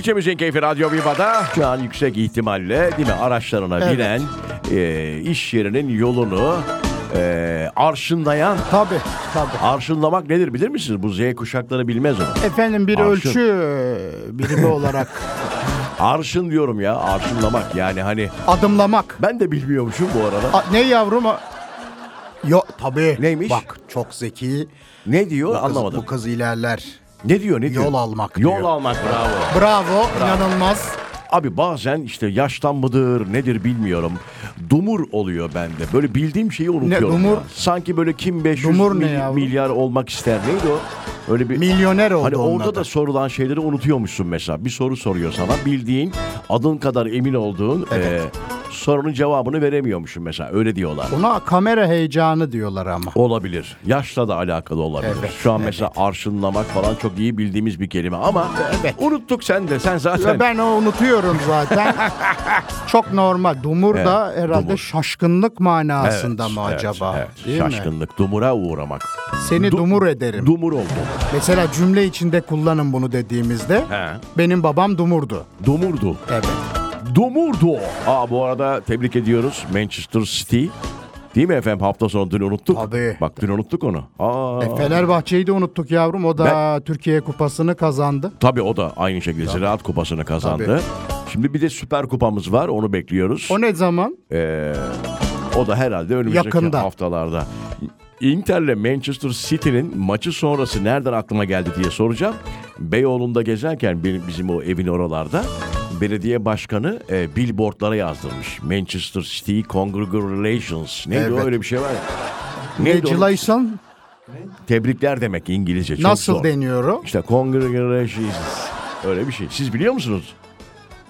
Türkçe Müziğin Keyfi Radyo Viva'da şu an yüksek ihtimalle değil mi araçlarına Evet. binen e, iş yerinin yolunu e, arşınlayan Tabii tabii. Arşınlamak nedir bilir misiniz? Bu Z kuşakları bilmez onu. Efendim bir Arşın. ölçü e, birimi olarak Arşın diyorum ya arşınlamak yani hani adımlamak. ben de bilmiyormuşum bu arada. A, ne yavrum? Yo tabii. Neymiş? Bak çok zeki. Ne diyor Bu kız, anlamadım. bu kız ilerler. Ne diyor ne diyor? Yol almak Yol diyor. almak bravo. Bravo, inanılmaz. Abi bazen işte yaştan mıdır nedir bilmiyorum. Dumur oluyor bende. Böyle bildiğim şeyi unutuyorum. dumur? ya. Sanki böyle kim 500 Dumur ne mil- yavrum? milyar olmak ister. Neydi o? Öyle bir Milyoner oldu Hani onun orada adı. da sorulan şeyleri unutuyormuşsun mesela. Bir soru soruyor sana. Bildiğin, adın kadar emin olduğun e, sorunun cevabını veremiyormuşsun mesela. Öyle diyorlar. Ona kamera heyecanı diyorlar ama. Olabilir. Yaşla da alakalı olabilir. Evet, Şu an mesela arşınlamak falan çok iyi bildiğimiz bir kelime ama Evet. unuttuk sen de. Sen zaten ben o unutuyorum zaten. Çok normal. Dumur da Evet, herhalde dumur. şaşkınlık manasında Evet, mı evet, acaba? evet. Değil mi? Şaşkınlık, dumura uğramak. Seni Du- dumur ederim. Dumur oldu. Mesela cümle içinde kullanın bunu dediğimizde. He. Benim babam dumurdu. Dumurdu. Evet. Dumurdu. Aa bu arada tebrik ediyoruz Manchester City. Değil mi efendim hafta sonu dün unuttuk. Tabii. Bak dün unuttuk onu. Aa. E, Fenerbahçe'yi de unuttuk yavrum. O da Türkiye Kupası'nı kazandı. Tabii o da aynı şekilde Ziraat Kupası'nı kazandı. Şimdi bir de Süper Kupamız var onu bekliyoruz. O ne zaman? Ee, o da herhalde önümüzdeki Yakında. haftalarda. Inter'le Manchester City'nin maçı sonrası nereden aklıma geldi diye soracağım. Beyoğlu'nda gezerken benim bizim o evin oralarda belediye başkanı e, billboardlara yazdırmış. Manchester City Congratulations. Neydi o Evet. öyle bir şey var ya. Neydi o? Necilation Tebrikler demek İngilizce. Çok nasıl zor. deniyor o? İşte congratulations. Öyle bir şey. Siz biliyor musunuz?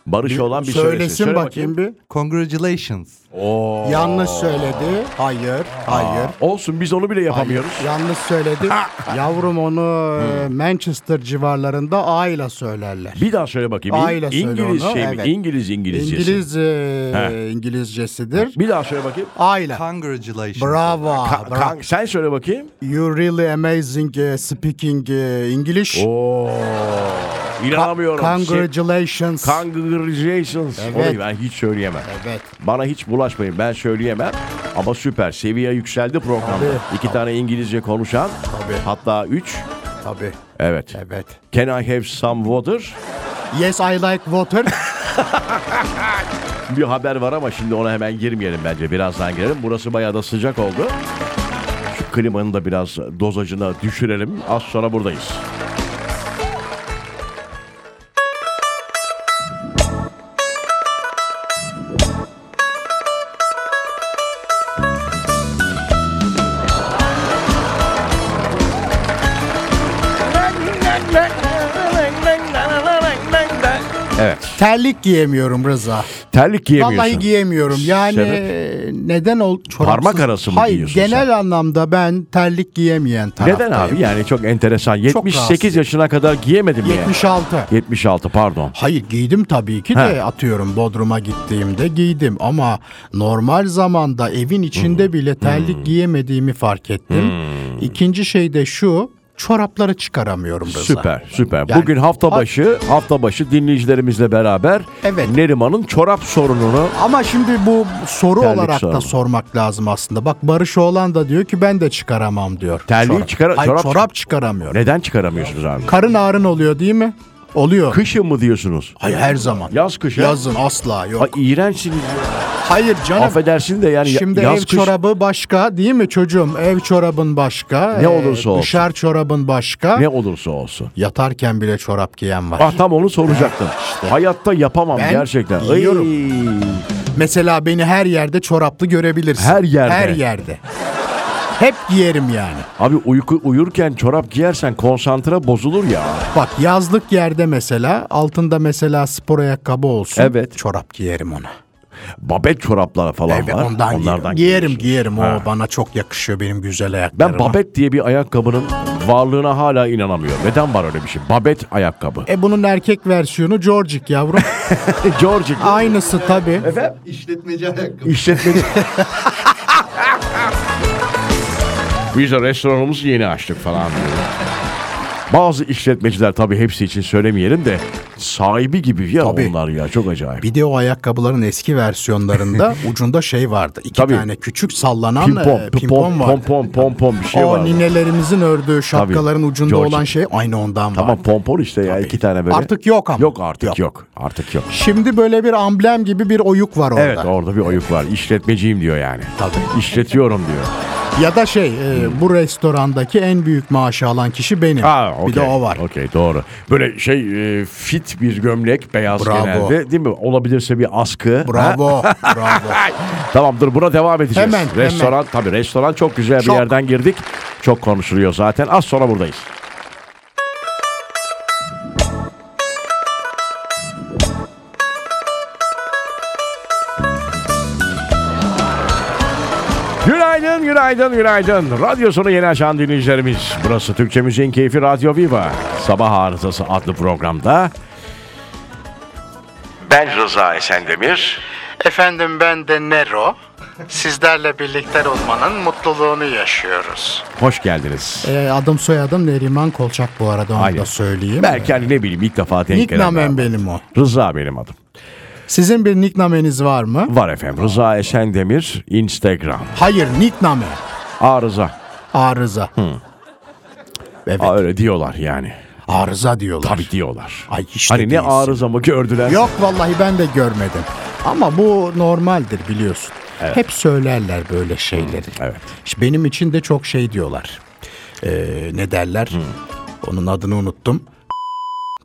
Barış olan bir söylesin. Söylesin Söyle bakayım bir. Congratulations. Oo. Yanlış söyledi. Hayır, hayır. Olsun biz onu bile yapamıyoruz. Yanlış söyledi. Yavrum onu e, Manchester civarlarında A ile söylerler. Bir daha söyle bakayım. A ile söyle İngiliz onu, şey mi? evet. İngiliz İngilizcesi. İngiliz e, He. İngilizcesidir. Bir daha söyle bakayım. A ile. Congratulations. Bravo. Ka- kan- sen söyle bakayım. You really amazing uh, speaking uh, English. Oo. İnanamıyorum. Şey- Congratulations. Congratulations. Evet. Onu ben hiç söyleyemem. evet. Bana hiç bulaşmayın. Ben söyleyemem. Ama süper. Seviye yükseldi programda. Tabii. İki tane İngilizce konuşan. Tabii. Hatta üç. Tabii. Evet. Evet. Can I have some water? Yes I like water. Bir haber var ama şimdi ona hemen girmeyelim bence. Birazdan girelim. Burası bayağı da sıcak oldu. Şu klimanın da biraz dozajını düşürelim. Az sonra buradayız. Evet. Terlik giyemiyorum Rıza. Terlik giyemiyorsun. Vallahi giyemiyorum. Yani Sebep? neden ol çorapsız? Parmak arası mı Hayır, giyiyorsun genel sen? anlamda ben terlik giyemeyen taraftayım. Neden abi? Yani çok enteresan. 78 rahatsız. yaşına kadar giyemedim mi? 76. 76 pardon. Hayır giydim tabii ki de He. atıyorum Bodrum'a gittiğimde giydim ama normal zamanda evin içinde Hmm. bile terlik giyemediğimi fark ettim. İkinci şey de şu çorapları çıkaramıyorum Rıza. Süper, süper. Yani- Bugün hafta başı, hafta başı dinleyicilerimizle beraber Evet. Neriman'ın çorap sorununu Ama şimdi bu soru Terlik olarak sorunu. da sormak lazım aslında. Bak Barış Oğlan da diyor ki ben de çıkaramam diyor. Terliği Çorap. çıkara- Hayır, çorap- çorap, çıkaramıyor. neden çıkaramıyorsunuz abi? Karın ağrın oluyor değil mi? Oluyor. Kışın mı diyorsunuz? Hayır her zaman. Yaz kışa. Yazın asla yok. Ay, iğrençsiniz. ya. Hayır canım. Affedersin de yani ya- Şimdi yaz ev kış çorabı başka değil mi çocuğum? Ev çorabın başka. Ne e, olursa olsun. Dışarı çorabın başka. ne olursa olsun. Yatarken bile çorap giyen var. Ah tam onu soracaktım. Hayatta yapamam Ben gerçekten. Ay. Mesela beni her yerde çoraplı görebilirsin. Her yerde. Her yerde. Hep giyerim yani. Abi uyku uyurken çorap giyersen konsantre bozulur ya. Bak yazlık yerde mesela altında mesela spor ayakkabı olsun. Evet. Çorap giyerim ona. Babet çoraplar falan Evet var. ondan, Onlardan giyerim. giyiyorsun. Giyerim Ha. o bana çok yakışıyor benim güzel ayaklarıma. Ben babet diye bir ayakkabının varlığına hala inanamıyorum. Neden var öyle bir şey? Babet ayakkabı. E bunun erkek versiyonu Georgic yavrum. George Aynısı tabii. İşletmeci ayakkabı. işletmeci. Biz de restoranımızı yeni açtık falan diyor. Bazı işletmeciler tabii hepsi için söylemeyelim de sahibi gibi ya Tabii. onlar ya çok acayip. Bir de o ayakkabıların eski versiyonlarında ucunda şey vardı. İki Tabii. tane küçük sallanan Pimpon, e, pimpon, pimpon vardı. pompon, pompon bir şey o var. ninelerimizin ördüğü şapkaların ucunda George. olan şey aynı ondan Tamam var. pompon işte ya Tabii. iki tane böyle. Artık yok ama. Yok artık yok. Yok. Artık yok. Şimdi böyle bir amblem gibi bir oyuk var orada. Evet orada bir oyuk var. İşletmeciyim diyor yani. Tabii. İşletiyorum diyor. Ya da şey e, bu restorandaki en büyük maaşı alan kişi benim. Ha, Bir de o var. Okey doğru. Böyle şey e, fit bir gömlek beyaz Bravo. genelde değil mi? Olabilirse bir askı. Bravo. bravo. Tamam dur buna devam edeceğiz. Hemen, restoran tabii restoran çok güzel bir Çok. yerden girdik. Çok konuşuluyor zaten. Az sonra buradayız. Günaydın, günaydın. Radyosunu yeni açan dinleyicilerimiz. Burası Türkçe Müziğin Keyfi Radyo Viva. Sabah Arızası adlı programda ben Rıza Esendemir. Efendim ben de Nero. Sizlerle birlikte olmanın mutluluğunu yaşıyoruz. Hoş geldiniz. E, adım soyadım Neriman Kolçak bu arada onu Aynen. da söyleyeyim. Belki hani ne bileyim ilk defa denk gelen. benim o. Rıza benim adım. Sizin bir nickname'niz var mı? Var efendim. Rıza Esendemir Instagram. Hayır nickname. Arıza. Arıza. Evet. Aa, öyle diyorlar yani. Arıza diyorlar. Tabii diyorlar. Ay işte hani ne değilsin. arıza mı gördüler? Yok vallahi ben de görmedim. Ama bu normaldir biliyorsun. Hep söylerler böyle şeyleri. Evet. İşte benim için de çok şey diyorlar. Ee, ne derler? Onun adını unuttum.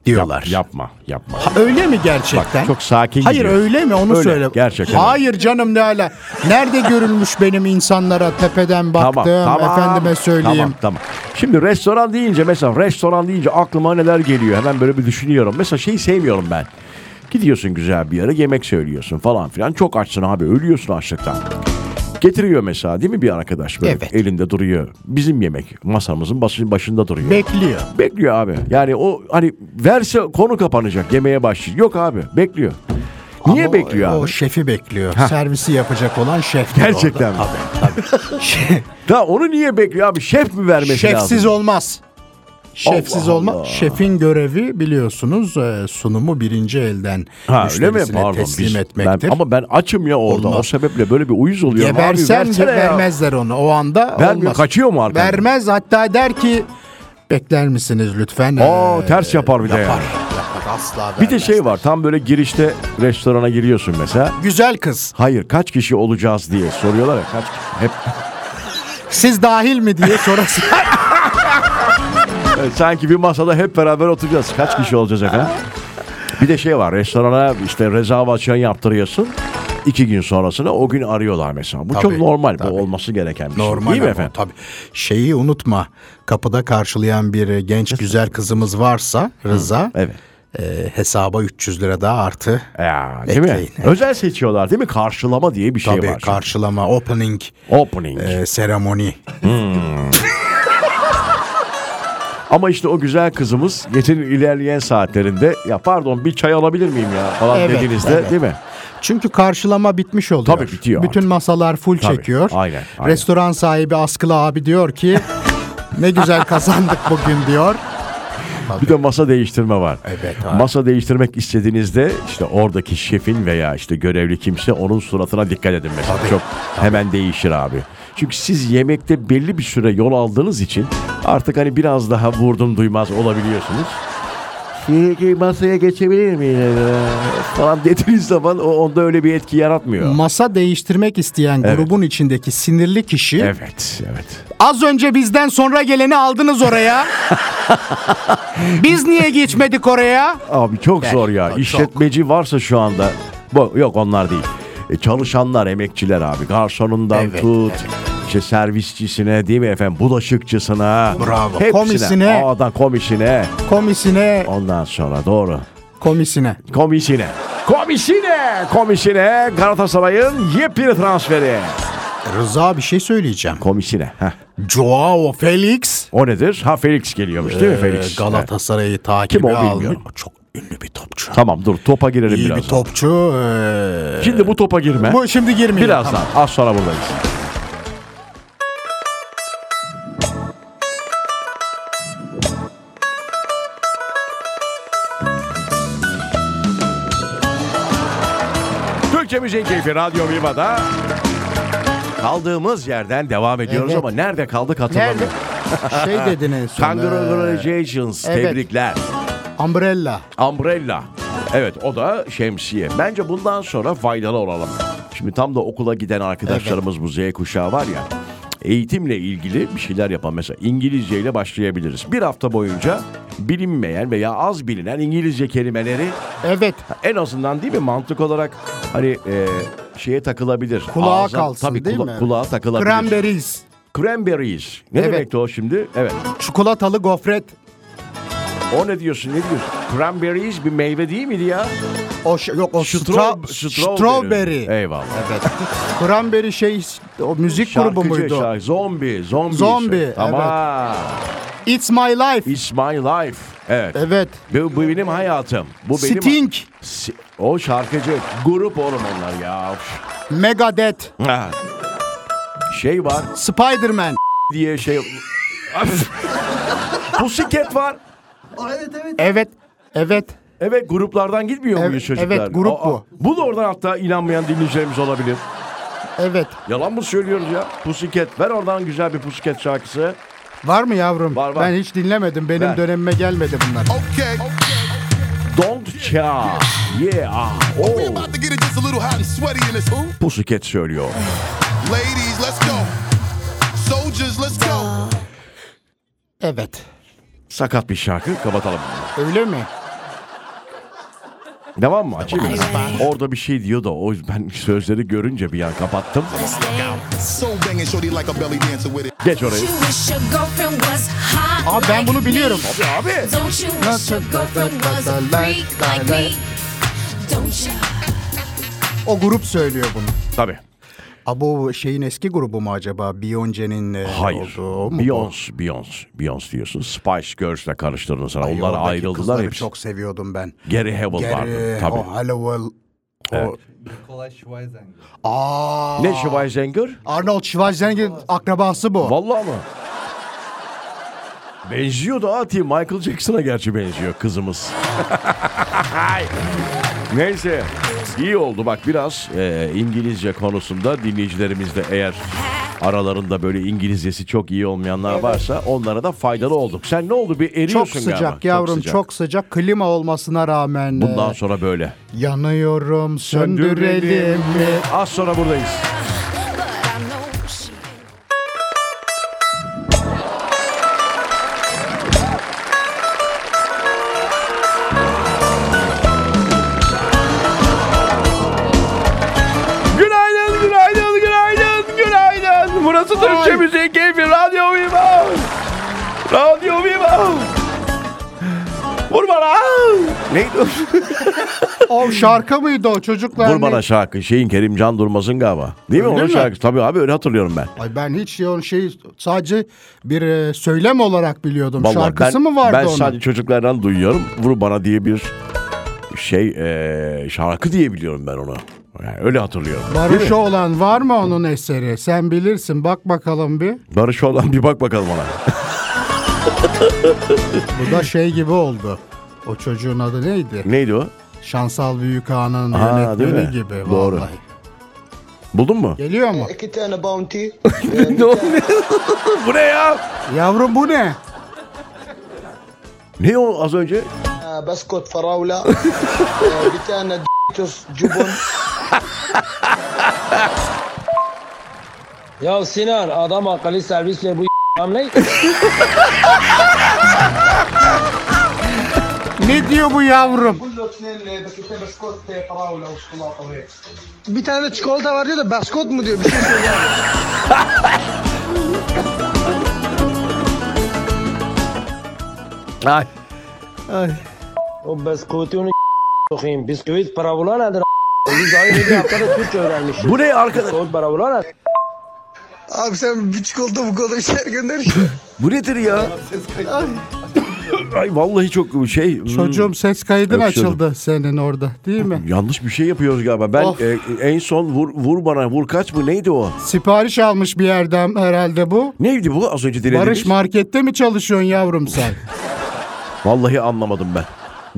Diyorlar. Yap- yapma, yapma. Ha, öyle mi gerçekten? Bak, çok sakin Hayır gidiyor. öyle mi onu Öyle, söyle. gerçekten Hayır canım ne ala. Nerede görülmüş benim insanlara tepeden baktığım efendime söyleyeyim. Tamam, tamam. Şimdi restoran deyince mesela restoran deyince aklıma neler geliyor hemen böyle bir düşünüyorum. Mesela şeyi sevmiyorum ben. Gidiyorsun güzel bir yere yemek söylüyorsun falan filan. Çok açsın abi ölüyorsun açlıktan. Getiriyor mesela değil mi bir arkadaş böyle Evet. elinde duruyor. Bizim yemek masamızın başı- başında duruyor. Bekliyor. bekliyor abi. Yani o hani verse konu kapanacak yemeğe başlıyor. Yok abi bekliyor. Niye Ama bekliyor o, abi? O şefi bekliyor. Servisi yapacak olan şef. Gerçekten mi? Tabii tabii. Da onu niye bekliyor abi? Şef mi vermesi lazım? Şefsiz olmaz. Şefsiz Allah. Allah. Şefin görevi biliyorsunuz e, sunumu birinci elden Ha öyle mi? Pardon. teslim Biz- etmektir. ben, ama ben açım ya orada. Olmaz. O sebeple böyle bir uyuz oluyorum. Gebersen abi, versene ya. vermezler onu. O anda Vermiyor, olmaz. kaçıyor mu arkadan? Vermez hatta der ki bekler misiniz lütfen? Aa, Ee, ters yapar bir de yapar, yani. Asla Bir de vermez. şey var. Tam böyle girişte restorana giriyorsun mesela. Güzel kız. Hayır kaç kişi olacağız diye soruyorlar ya. Kaç hep Siz dahil mi diye sorası. Sanki bir masada hep beraber oturacağız. Kaç kişi olacağız efendim? Bir de şey var. Restorana işte rezervasyon yaptırıyorsun. İki gün sonrasına o gün arıyorlar mesela. Bu çok Tabii, normal. tabii. Bu olması gereken bir şey. Normal Değil mi efendim? Tabii. Şeyi unutma. Kapıda karşılayan bir genç güzel kızımız varsa Rıza Evet. e, hesaba 300 lira daha artı. Ya, değil mi? Bekleyin, evet. Özel seçiyorlar değil mi? Karşılama diye bir şey Tabii var. karşılama, opening, Opening. e, seremoni. Ama işte o güzel kızımız gecenin ilerleyen saatlerinde ya pardon bir çay alabilir miyim ya falan Evet, dediğinizde evet. değil mi? Çünkü karşılama bitmiş oluyor. Tabii, bitiyor Bütün artık. masalar full Tabii, çekiyor. aynen, aynen. Restoran sahibi askılı abi diyor ki ne güzel kazandık bugün diyor. Bir de masa değiştirme var. Evet, abi. Masa değiştirmek istediğinizde işte oradaki şefin veya işte görevli kimse onun suratına dikkat edin mesela. Tabii, Çok hemen değişir abi. Çünkü siz yemekte belli bir süre yol aldığınız için artık hani biraz daha vurdum duymaz olabiliyorsunuz. Şey, masaya geçebilir miyim? falan dediğiniz zaman o onda öyle bir etki yaratmıyor. Masa değiştirmek isteyen Evet. grubun içindeki sinirli kişi Evet, evet. az önce bizden sonra geleni aldınız oraya. Biz niye geçmedik oraya? Abi çok zor ya. çok. İşletmeci varsa şu anda. Bu, yok onlar değil. E, çalışanlar, emekçiler abi. Garsonundan Evet, tut. evet. işte servisçisine değil mi efendim? Bulaşıkçısına. Bravo. Hepsine. Komisine. A'dan komisine. Komisine, Ondan sonra doğru. komisine. Komisine. Komisine. Komisine. Galatasaray'ın yepyeni transferi. Rıza bir şey söyleyeceğim. Komisine. Heh. Joao Felix O nedir? Ha Felix geliyormuş değil mi e, Felix? Galatasaray'ı Kim o takibe bilmiyorum. Çok ünlü bir topçu. Tamam dur topa girelim İyi biraz. bir topçu. Ee... Şimdi bu topa girme. Bu şimdi girmeyelim. Birazdan tamam. az sonra buradayız. Türkçe Müziğin Keyfi Radyo Viva'da kaldığımız yerden devam ediyoruz Evet. ama nerede kaldık hatırlamıyorum. Şey dedin en son. Congratulations, Evet. tebrikler umbrella. Umbrella. Evet o da şemsiye. Bence bundan sonra faydalı olalım. Şimdi tam da okula giden arkadaşlarımız bu Z kuşağı var ya. Eğitimle ilgili bir şeyler yapan mesela İngilizce ile başlayabiliriz. Bir hafta boyunca bilinmeyen veya az bilinen İngilizce kelimeleri Evet. en azından değil mi mantık olarak hani e, şeye takılabilir. Kulağa Ağza- kalsın tabii değil kula- mi? Kulağa takılabilir. Cranberries. Cranberries. Ne Evet. demekti o şimdi? Evet. Çikolatalı gofret. O ne diyorsun? Ne diyorsun? Cranberries bir meyve değil miydi ya? O şey, yok o stra- strawberry. Eyvallah. Evet. Cranberry şey o müzik grubu Şarkıcı, muydu? şarkı- Zombi, zombi. Zombi, şey. Tamam. It's my life. It's my life. Evet. Evet. Bu, bu benim hayatım. Bu benim Sting. Si- O şarkıcı. Grup oğlum onlar ya. Megadeth. Ha. Şey var Spider-Man. diye şey. Pussycat var. Aa, evet evet. Evet. Evet. Evet gruplardan gitmiyor Evet, muyuz çocuklar? evet, grup bu. Bu da oradan hatta inanmayan dinleyicilerimiz olabilir. Evet. Yalan mı söylüyoruz ya? Pussycat. Ver oradan güzel bir Pussycat şarkısı. Var mı yavrum? Var, var. Ben hiç dinlemedim. Benim Ver. dönemime gelmedi bunlar. Okay, Don't cha. Yeah. Ah. we Oh. about to get it just a little hot and sweaty in this hoop. Pussycat söylüyor. Ladies, let's go. Soldiers, let's go. Evet. Sakat bir şarkı. Kapatalım. Öyle mi? Devam mı? Açayım mı? Orada bir şey diyor da o ben sözleri görünce bir an kapattım. Geç orayı. Aa ben bunu biliyorum. Abi. Don't you wish your girlfriend was a freak like me? Don't you? O grup söylüyor bunu. Tabii. Aa, bu şeyin eski grubu mu acaba? Beyoncé'nin e, Hayır. olduğu mu? Beyoncé, Beyoncé, Beyoncé diyorsun. Spice Girls'le karıştırdın sen. Ay, Onlar ayrıldılar hepsi. çok seviyordum ben. Gary vardı. Gary, Tabii. o Hallowell. O, Nikolay Schweizer. Aa, Ne Schweizer? Arnold Schwarzenegger akrabası bu. Vallahi mı? Benziyor da atayım. Michael Jackson'a gerçi benziyor kızımız. Neyse. İyi oldu bak biraz e, İngilizce konusunda dinleyicilerimiz de eğer aralarında böyle İngilizcesi çok iyi olmayanlar varsa onlara da faydalı olduk. Sen ne oldu bir eriyorsun çok sıcak galiba. yavrum çok sıcak. Klima olmasına rağmen. Bundan e, sonra böyle. yanıyorum söndürelim mi? Az sonra buradayız. Türkçe Müziğin Keyfi Radyo Viva. Radyo Viva. Vur bana. Neydi o? O şarkı mıydı o çocuklar? Vur bana şarkı. Şeyin Kerimcan Durmaz'ın galiba. Değil mi Öyle onun mi? şarkısı? Tabii abi öyle hatırlıyorum ben. Ay ben hiç o şey sadece bir e, söylem olarak biliyordum. Vallahi Şarkısı ben, mı vardı Ben onun? sadece çocuklardan duyuyorum. Vur bana diye bir şey e, şarkı diye biliyorum ben onu. Yani öyle hatırlıyorum. Barış olan var mı onun eseri? Sen bilirsin bak bakalım bir. Barış olan bir bak bakalım ona. Bu da şey gibi oldu. O çocuğun adı neydi? Neydi o? Şansal Büyük Ağa'nın Aa, değil yönetmeni gibi. Doğru. Vallahi. Buldun mu? Geliyor mu? E, iki tane bounty. Ne e, oldu? bu ne ya? Yavrum bu ne? Ne o az önce? e, baskot farawla. bir tane d***tuz cubun. Ya Sinan adam akıllı servisle bu ne? ne diyor bu yavrum? Bir tane çikolata var diyor da baskot mu diyor bir şey söylüyor. Ay. Ay. O baskoti onu sokayım. Bisküvit parabola nedir? Biz aynı bir haftada Türkçe öğrenmişiz. Bu ne arkadaş? Bisküvit parabola nedir? Abi sen bir çikolata bu kadar şeyler gönder. Bu nedir ya? Ay vallahi çok şey. hmm, Çocuğum ses kaydın Öpüşüyorum. açıldı senin orada değil mi? Yanlış bir şey yapıyoruz galiba. Ben Of. e, en son vur, vur bana vur kaç mı neydi o? Sipariş almış bir yerden herhalde bu. Neydi bu az önce dinlediğimiz? Barış markette mi çalışıyorsun yavrum sen? Vallahi anlamadım ben.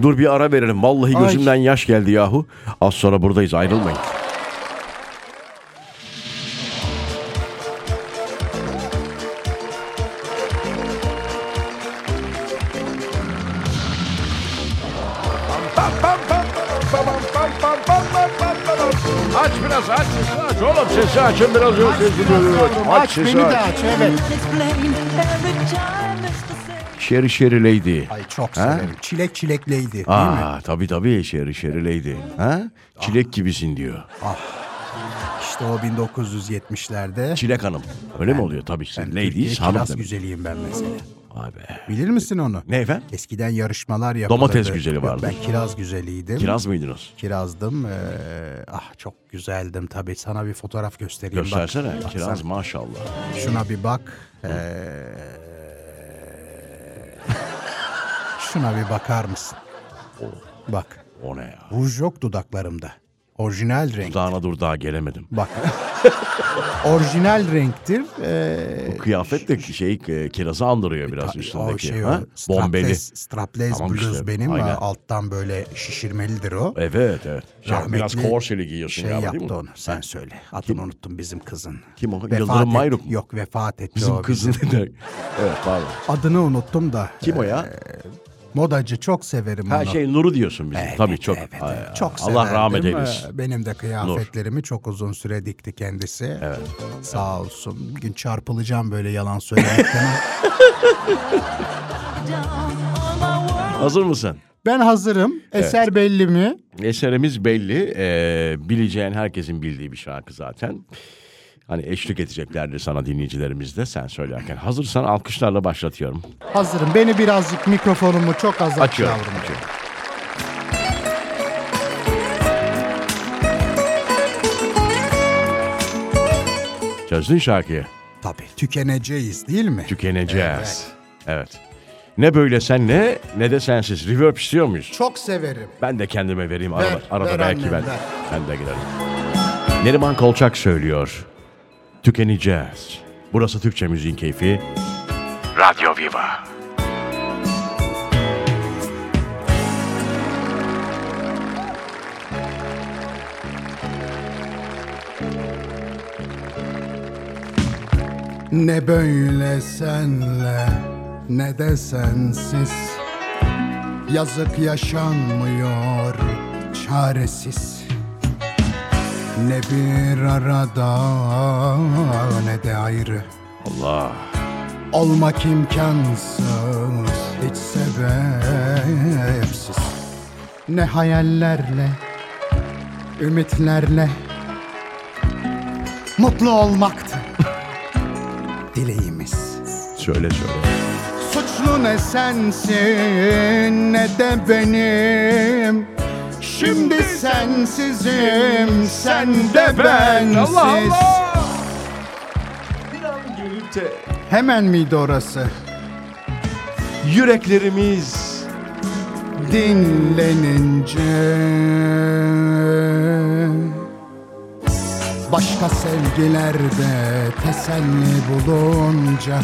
Dur bir ara verelim. Vallahi Ay. gözümden yaş geldi yahu. Az sonra buradayız ayrılmayın. Açın biraz yok sesi duyuyor. Aç, sesi aç. aç evet. Şeri Şeri Lady. Ay çok Ha? severim. Çilek çilek lady değil mi? Aa tabii tabii Şeri Şeri Lady. Ha? Çilek gibisin diyor. İşte o 1970'lerde. Çilek Hanım. Öyle mi oluyor? Tabii Ben sen Türkiye Lady hanım kiraz güzeliyim ben mesela. Vay be. Bilir misin onu? Ne efendim? Eskiden yarışmalar yapılırdı. Domates güzeli vardı. Ben kiraz güzeliydim. Kiraz mıydınız? Kirazdım. Ee, ah çok güzeldim tabii. Sana bir fotoğraf göstereyim. Bak. Göstersene. Bak Kiraz sen maşallah. Şuna bir bak. Ee, şuna bir bakar mısın? Bak. O ne ya? Ruj yok dudaklarımda. Orijinal renk. Dağına dur daha gelemedim. Bak. Orijinal renktir. Ee, Bu kıyafet de şey e, kirazı andırıyor biraz Ta- üstündeki. O şey ha? o Bombeli. strapless, strapless Tamam bluz işte, benim. aynen. Alttan böyle şişirmelidir o. Evet evet. Şey, biraz Rahmetli korseli giyiyorsun şey galiba değil yaptı mi? onu. Sen söyle. Adını unuttum bizim kızın. Kim o? Vefat Yıldırım et- Mayruk mu? Yok vefat etti Bizim o. kızın ne? Evet pardon. Adını unuttum da. Kim o ya? Modacı çok severim Ha onu. şey Nur'u diyorsun bizim. Evet, Tabii çok. evet, evet. çok Allah severdim. rahmet eylesin. Ee, Benim de kıyafetlerimi çok uzun süre dikti kendisi. Evet. Sağ olsun. Bir gün çarpılacağım böyle yalan söylemekten. Hazır mısın? ben hazırım. Eser belli mi? Eserimiz belli. Ee, bileceğin herkesin bildiği bir şarkı zaten. Hani eşlik edeceklerdir sana dinleyicilerimiz de sen söylerken. Hazırsan alkışlarla başlatıyorum. Hazırım. Beni birazcık mikrofonumu çok az aç Açıyorum. yavrum. açıyorum. Çözdün şarkıyı. Tabii. Tükeneceğiz değil mi? Tükeneceğiz. Evet. Ne böyle senle ne de sensiz. Reverb istiyor muyuz? Çok severim. Ben de kendime vereyim Ver, arada, arada ver belki annem, ben. ver. Ben de giderim. Neriman Kolçak söylüyor. Tükeneceğiz. Burası Türkçe Müziğin Keyfi. Radyo Viva. Ne böyle senle ne de sensiz Yazık yaşanmıyor çaresiz Ne bir arada ne de ayrı Allah. Olmak imkansız hiç sebepsiz Ne hayallerle ümitlerle Mutlu olmaktı dileğimiz Söyle söyle. Suçlu ne sensin ne de benim Şimdi sensizim sen de bensiz. Bir an gelip de Hemen miydi orası? yüreklerimiz. Dinlenince. Başka sevgilerde teselli bulunca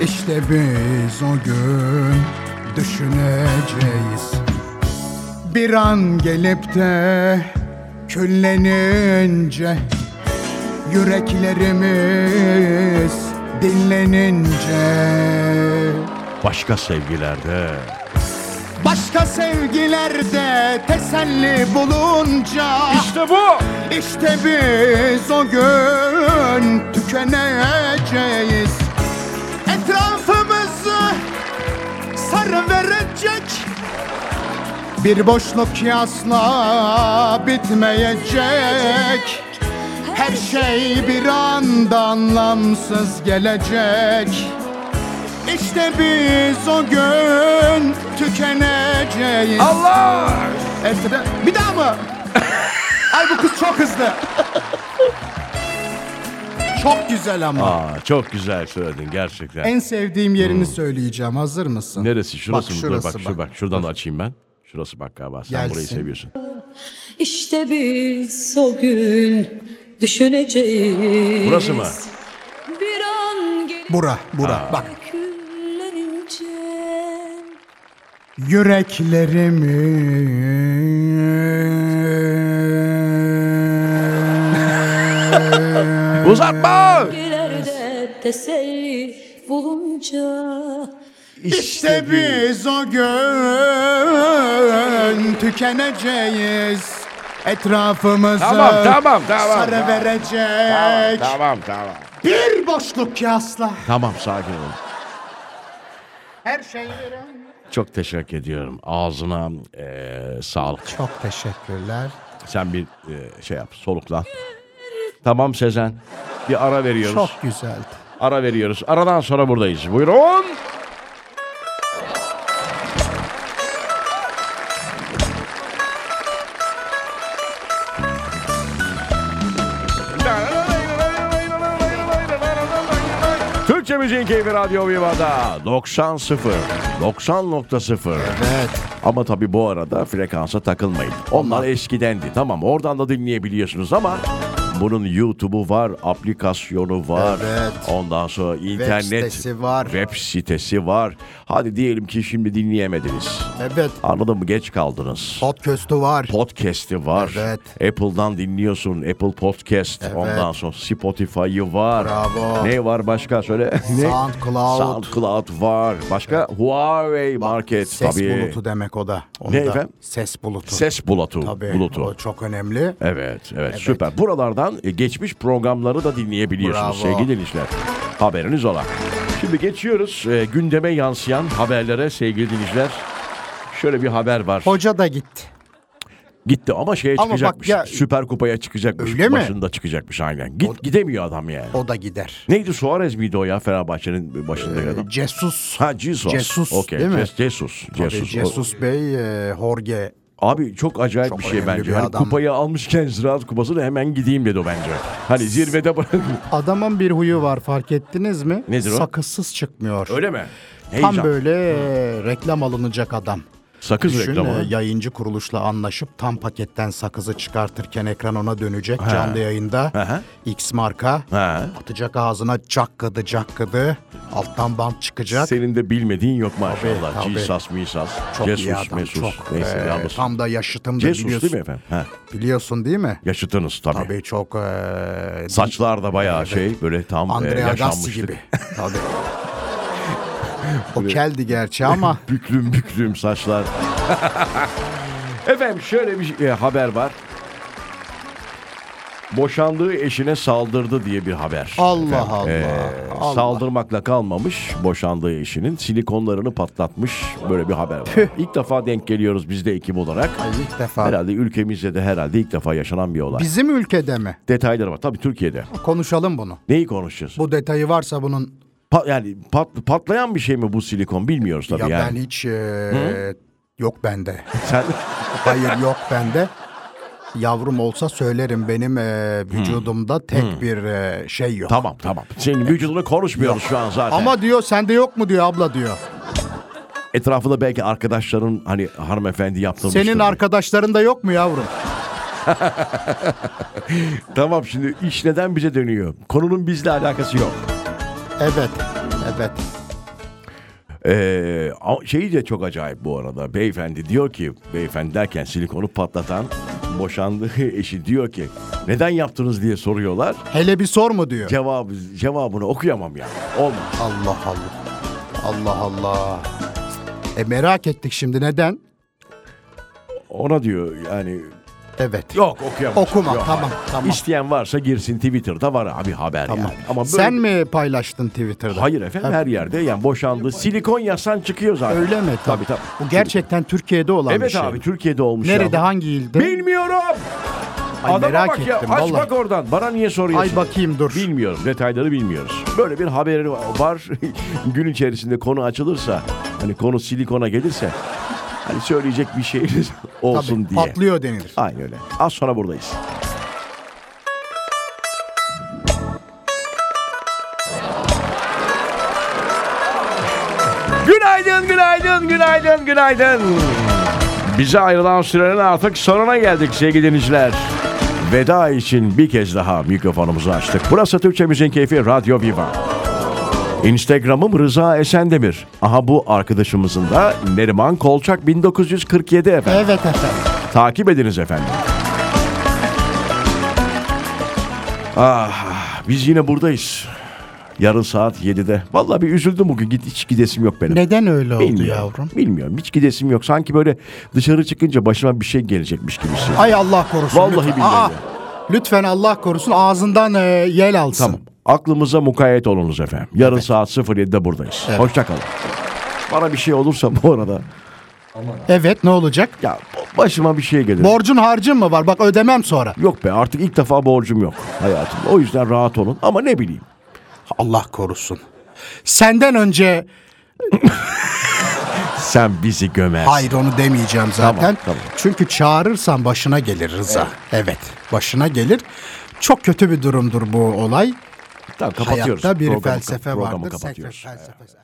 işte biz o gün düşüneceğiz Bir an gelip de küllenince Yüreklerimiz dinlenince başka sevgilerde. Başka sevgilerde teselli bulunca İşte bu. İşte biz o gün tükeneceğiz Etrafımızı sarı verecek Bir boşluk ki asla bitmeyecek Her şey bir anda anlamsız gelecek İşte biz o gün tükeneceğiz Allah. Etre... Bir daha mı? Ay bu kız çok hızlı. çok güzel ama. Aa, çok güzel söyledin gerçekten. En sevdiğim yerini söyleyeceğim. Hazır mısın? Neresi? Şurası Bak, mı? şurası Dur bak, şu bak. Şuradan da açayım ben. Şurası bak galiba. Sen Gelsin. burayı seviyorsun. İşte biz o gün düşüneceğiz. Burası mı? Bir an gelip Bura, bura. Bak. küllenince Yüreklerimi Uzatma. Gelerde teselli bulunca İşte biz o gün tükeneceğiz. Etrafımızı Tamam, tamam, tamam, sarı tamam. verecek. Tamam tamam. Bir boşluk yasla. Tamam sakin ol. Her şey Çok teşekkür ediyorum. Ağzına eee sağlık. Çok teşekkürler. Sen bir eee, şey yap soluklan. Tamam Sezen. Bir ara veriyoruz. Çok güzeldi. Ara veriyoruz. Aradan sonra buradayız. Buyurun. Türkçe Müziğin Keyfi Radyo Viva'da 90.0 90.0 Evet. ama tabii bu arada frekansa takılmayın. Onlar eskidendi. Tamam oradan da dinleyebiliyorsunuz ama bunun YouTube'u var, aplikasyonu var. Evet. Ondan sonra internet sitesi var. Web sitesi var. Hadi diyelim ki şimdi dinleyemediniz. Evet. Anladın mı? Geç kaldınız. Podcast'u var. Podcast'i var. Evet. Apple'dan dinliyorsun. Apple Podcast. Evet. Ondan sonra Spotify'ı var. Bravo. Ne var başka? Söyle. SoundCloud. SoundCloud var. Başka? Huawei Market. Ses tabii. bulutu demek o da. Onu Ne da- efendim? Ses bulutu. Ses bulutu. Tabii. bulutu. O çok önemli. Evet, evet, süper. Buralardan e, geçmiş programları da dinleyebiliyorsunuz Bravo. sevgili dinleyiciler. Haberiniz ola. Şimdi geçiyoruz e, gündeme yansıyan haberlere sevgili dinleyiciler. Şöyle bir haber var. Hoca da gitti. Gitti ama şeye Ama bak çıkacakmış. ya- Süper Kupa'ya çıkacakmış. Öyle mi? Başında çıkacakmış aynen. Git gidemiyor adam yani. O da gider. Neydi Suarez miydi o ya Fenerbahçe'nin başındaki adam? Jesus. Ha Jesus. Jesus, Okey. değil mi? Jes- Jesus. Tabii Jesus. Jesus Bey, e, Jorge. Abi çok acayip Çok bir şey bence. bir Hani adam. kupayı almışken Ziraat Kupası'na hemen gideyim dedi o bence. Hani zirvede bırak. Adamın bir huyu var fark ettiniz mi? Nedir o? Sakızsız çıkmıyor. Öyle mi? Tam Heyecan. böyle e, reklam alınacak adam. Sakız Düşün, reklamı. yayıncı kuruluşla anlaşıp tam paketten sakızı çıkartırken ekran ona dönecek canlı yayında. Hı. X marka Ha. atacak ağzına cakkıdı cakkıdı alttan bant çıkacak. Senin de bilmediğin yok maşallah. Tabii, tabii. Jesus, Misas, çok iyi Jesus, adam Mesus. çok. Neyse E, yalnız. tam da yaşıtım da Jesus biliyorsun. değil mi efendim? Ha. Biliyorsun değil mi? Yaşıtınız tabii. Tabii çok e, Saçlar da bayağı şey böyle tam e, Andrea Gassi gibi. Tabii. o keldi gerçi ama Büklüm büklüm saçlar. efendim şöyle bir e, haber var. Boşandığı eşine saldırdı diye bir haber. Allah Efendim, Allah, e, Allah. Saldırmakla kalmamış boşandığı eşinin silikonlarını patlatmış böyle bir haber var. İlk defa denk geliyoruz biz de ekip olarak. Ay, ilk defa. Herhalde ülkemizde de herhalde ilk defa yaşanan bir olay. Bizim ülkede mi? Detayları var. Tabii Türkiye'de. Konuşalım bunu. Neyi konuşacağız? Bu detayı varsa bunun Pa- yani pat- patlayan bir şey mi bu silikon bilmiyoruz tabii ya yani. ben hiç e, yok bende. Sen Hayır yok bende. Yavrum olsa söylerim benim e, vücudumda tek bir e, şey yok. tamam tamam. Senin vücudunu konuşmuyoruz şu an zaten. Ama diyor sende yok mu diyor abla diyor. etrafında belki arkadaşların hani hanımefendi yaptırmıştır. Senin arkadaşlarında yok mu yavrum? Tamam şimdi iş neden bize dönüyor? Konunun bizle alakası yok. Evet. Evet. Ee, şeyi de çok acayip bu arada. Beyefendi diyor ki, beyefendi derken silikonu patlatan boşandığı eşi diyor ki neden yaptınız diye soruyorlar. Hele bir sor mu diyor. Cevabı, cevabını okuyamam yani. Olmaz. Allah Allah. Allah Allah. E merak ettik şimdi neden? Ona diyor yani Evet. yok okuyamam. Okuma, Yok, tamam, hayır. tamam. İsteyen varsa girsin Twitter'da var abi haber Tamam. yani. Ama böyle- Sen mi paylaştın Twitter'da? Hayır efendim her yerde yani boşandı. Silikon yazsan çıkıyor zaten. Öyle mi? Tabii tabii. Bu gerçekten Türkiye'de olan bir Evet şey. abi Türkiye'de olmuş Nerede ya. hangi ilde? Bilmiyorum. Ay, Adama merak bak ya. ettim, Aç vallahi. bak oradan. Bana niye soruyorsun? Ay bakayım dur. Bilmiyorum. Detayları bilmiyoruz. Böyle bir haberi var. Gün içerisinde konu açılırsa, hani konu silikona gelirse, hani söyleyecek bir şeyiniz olsun Tabii, diye. patlıyor denilir. Aynen öyle. Az sonra buradayız. Günaydın, günaydın, günaydın, günaydın. Bize ayrılan sürenin artık sonuna geldik sevgili dinleyiciler. Veda için bir kez daha mikrofonumuzu açtık. Burası Türkçe Müziğin Keyfi Radyo Viva. Instagram'ım Rıza Esendemir. Aha bu arkadaşımızın da Neriman Kolçak 1947 efendim. Evet efendim. Takip ediniz efendim. Ah, biz yine buradayız. Yarın saat 7'de. Vallahi bir üzüldüm bugün. Git hiç gidesim yok benim. Neden öyle oldu Bilmiyorum. yavrum? Bilmiyorum. Hiç gidesim yok. Sanki böyle dışarı çıkınca başıma bir şey gelecekmiş gibi hissediyorum. Ay Allah korusun. Vallahi lütfen. billahi Aa, ya. lütfen Allah korusun ağzından e, yel alsın. Tamam. Aklımıza mukayyet olunuz efendim. Yarın saat 07'de buradayız. Hoşça kalın. Bana bir şey olursa bu arada Evet ne olacak? ya başıma bir şey gelir. Borcun harcın mı var? Bak ödemem sonra. yok be artık ilk defa borcum yok hayatımda. O yüzden rahat olun. Ama ne bileyim. Allah korusun. Senden önce Sen bizi gömersin. hayır onu demeyeceğim zaten. Tamam, tamam. Çünkü çağırırsan başına gelir Rıza. Evet. başına gelir. Çok kötü bir durumdur bu olay. Tamam kapatıyoruz. Hayatta bir Programı- felsefe programı vardır. kapatıyoruz. Felsefe-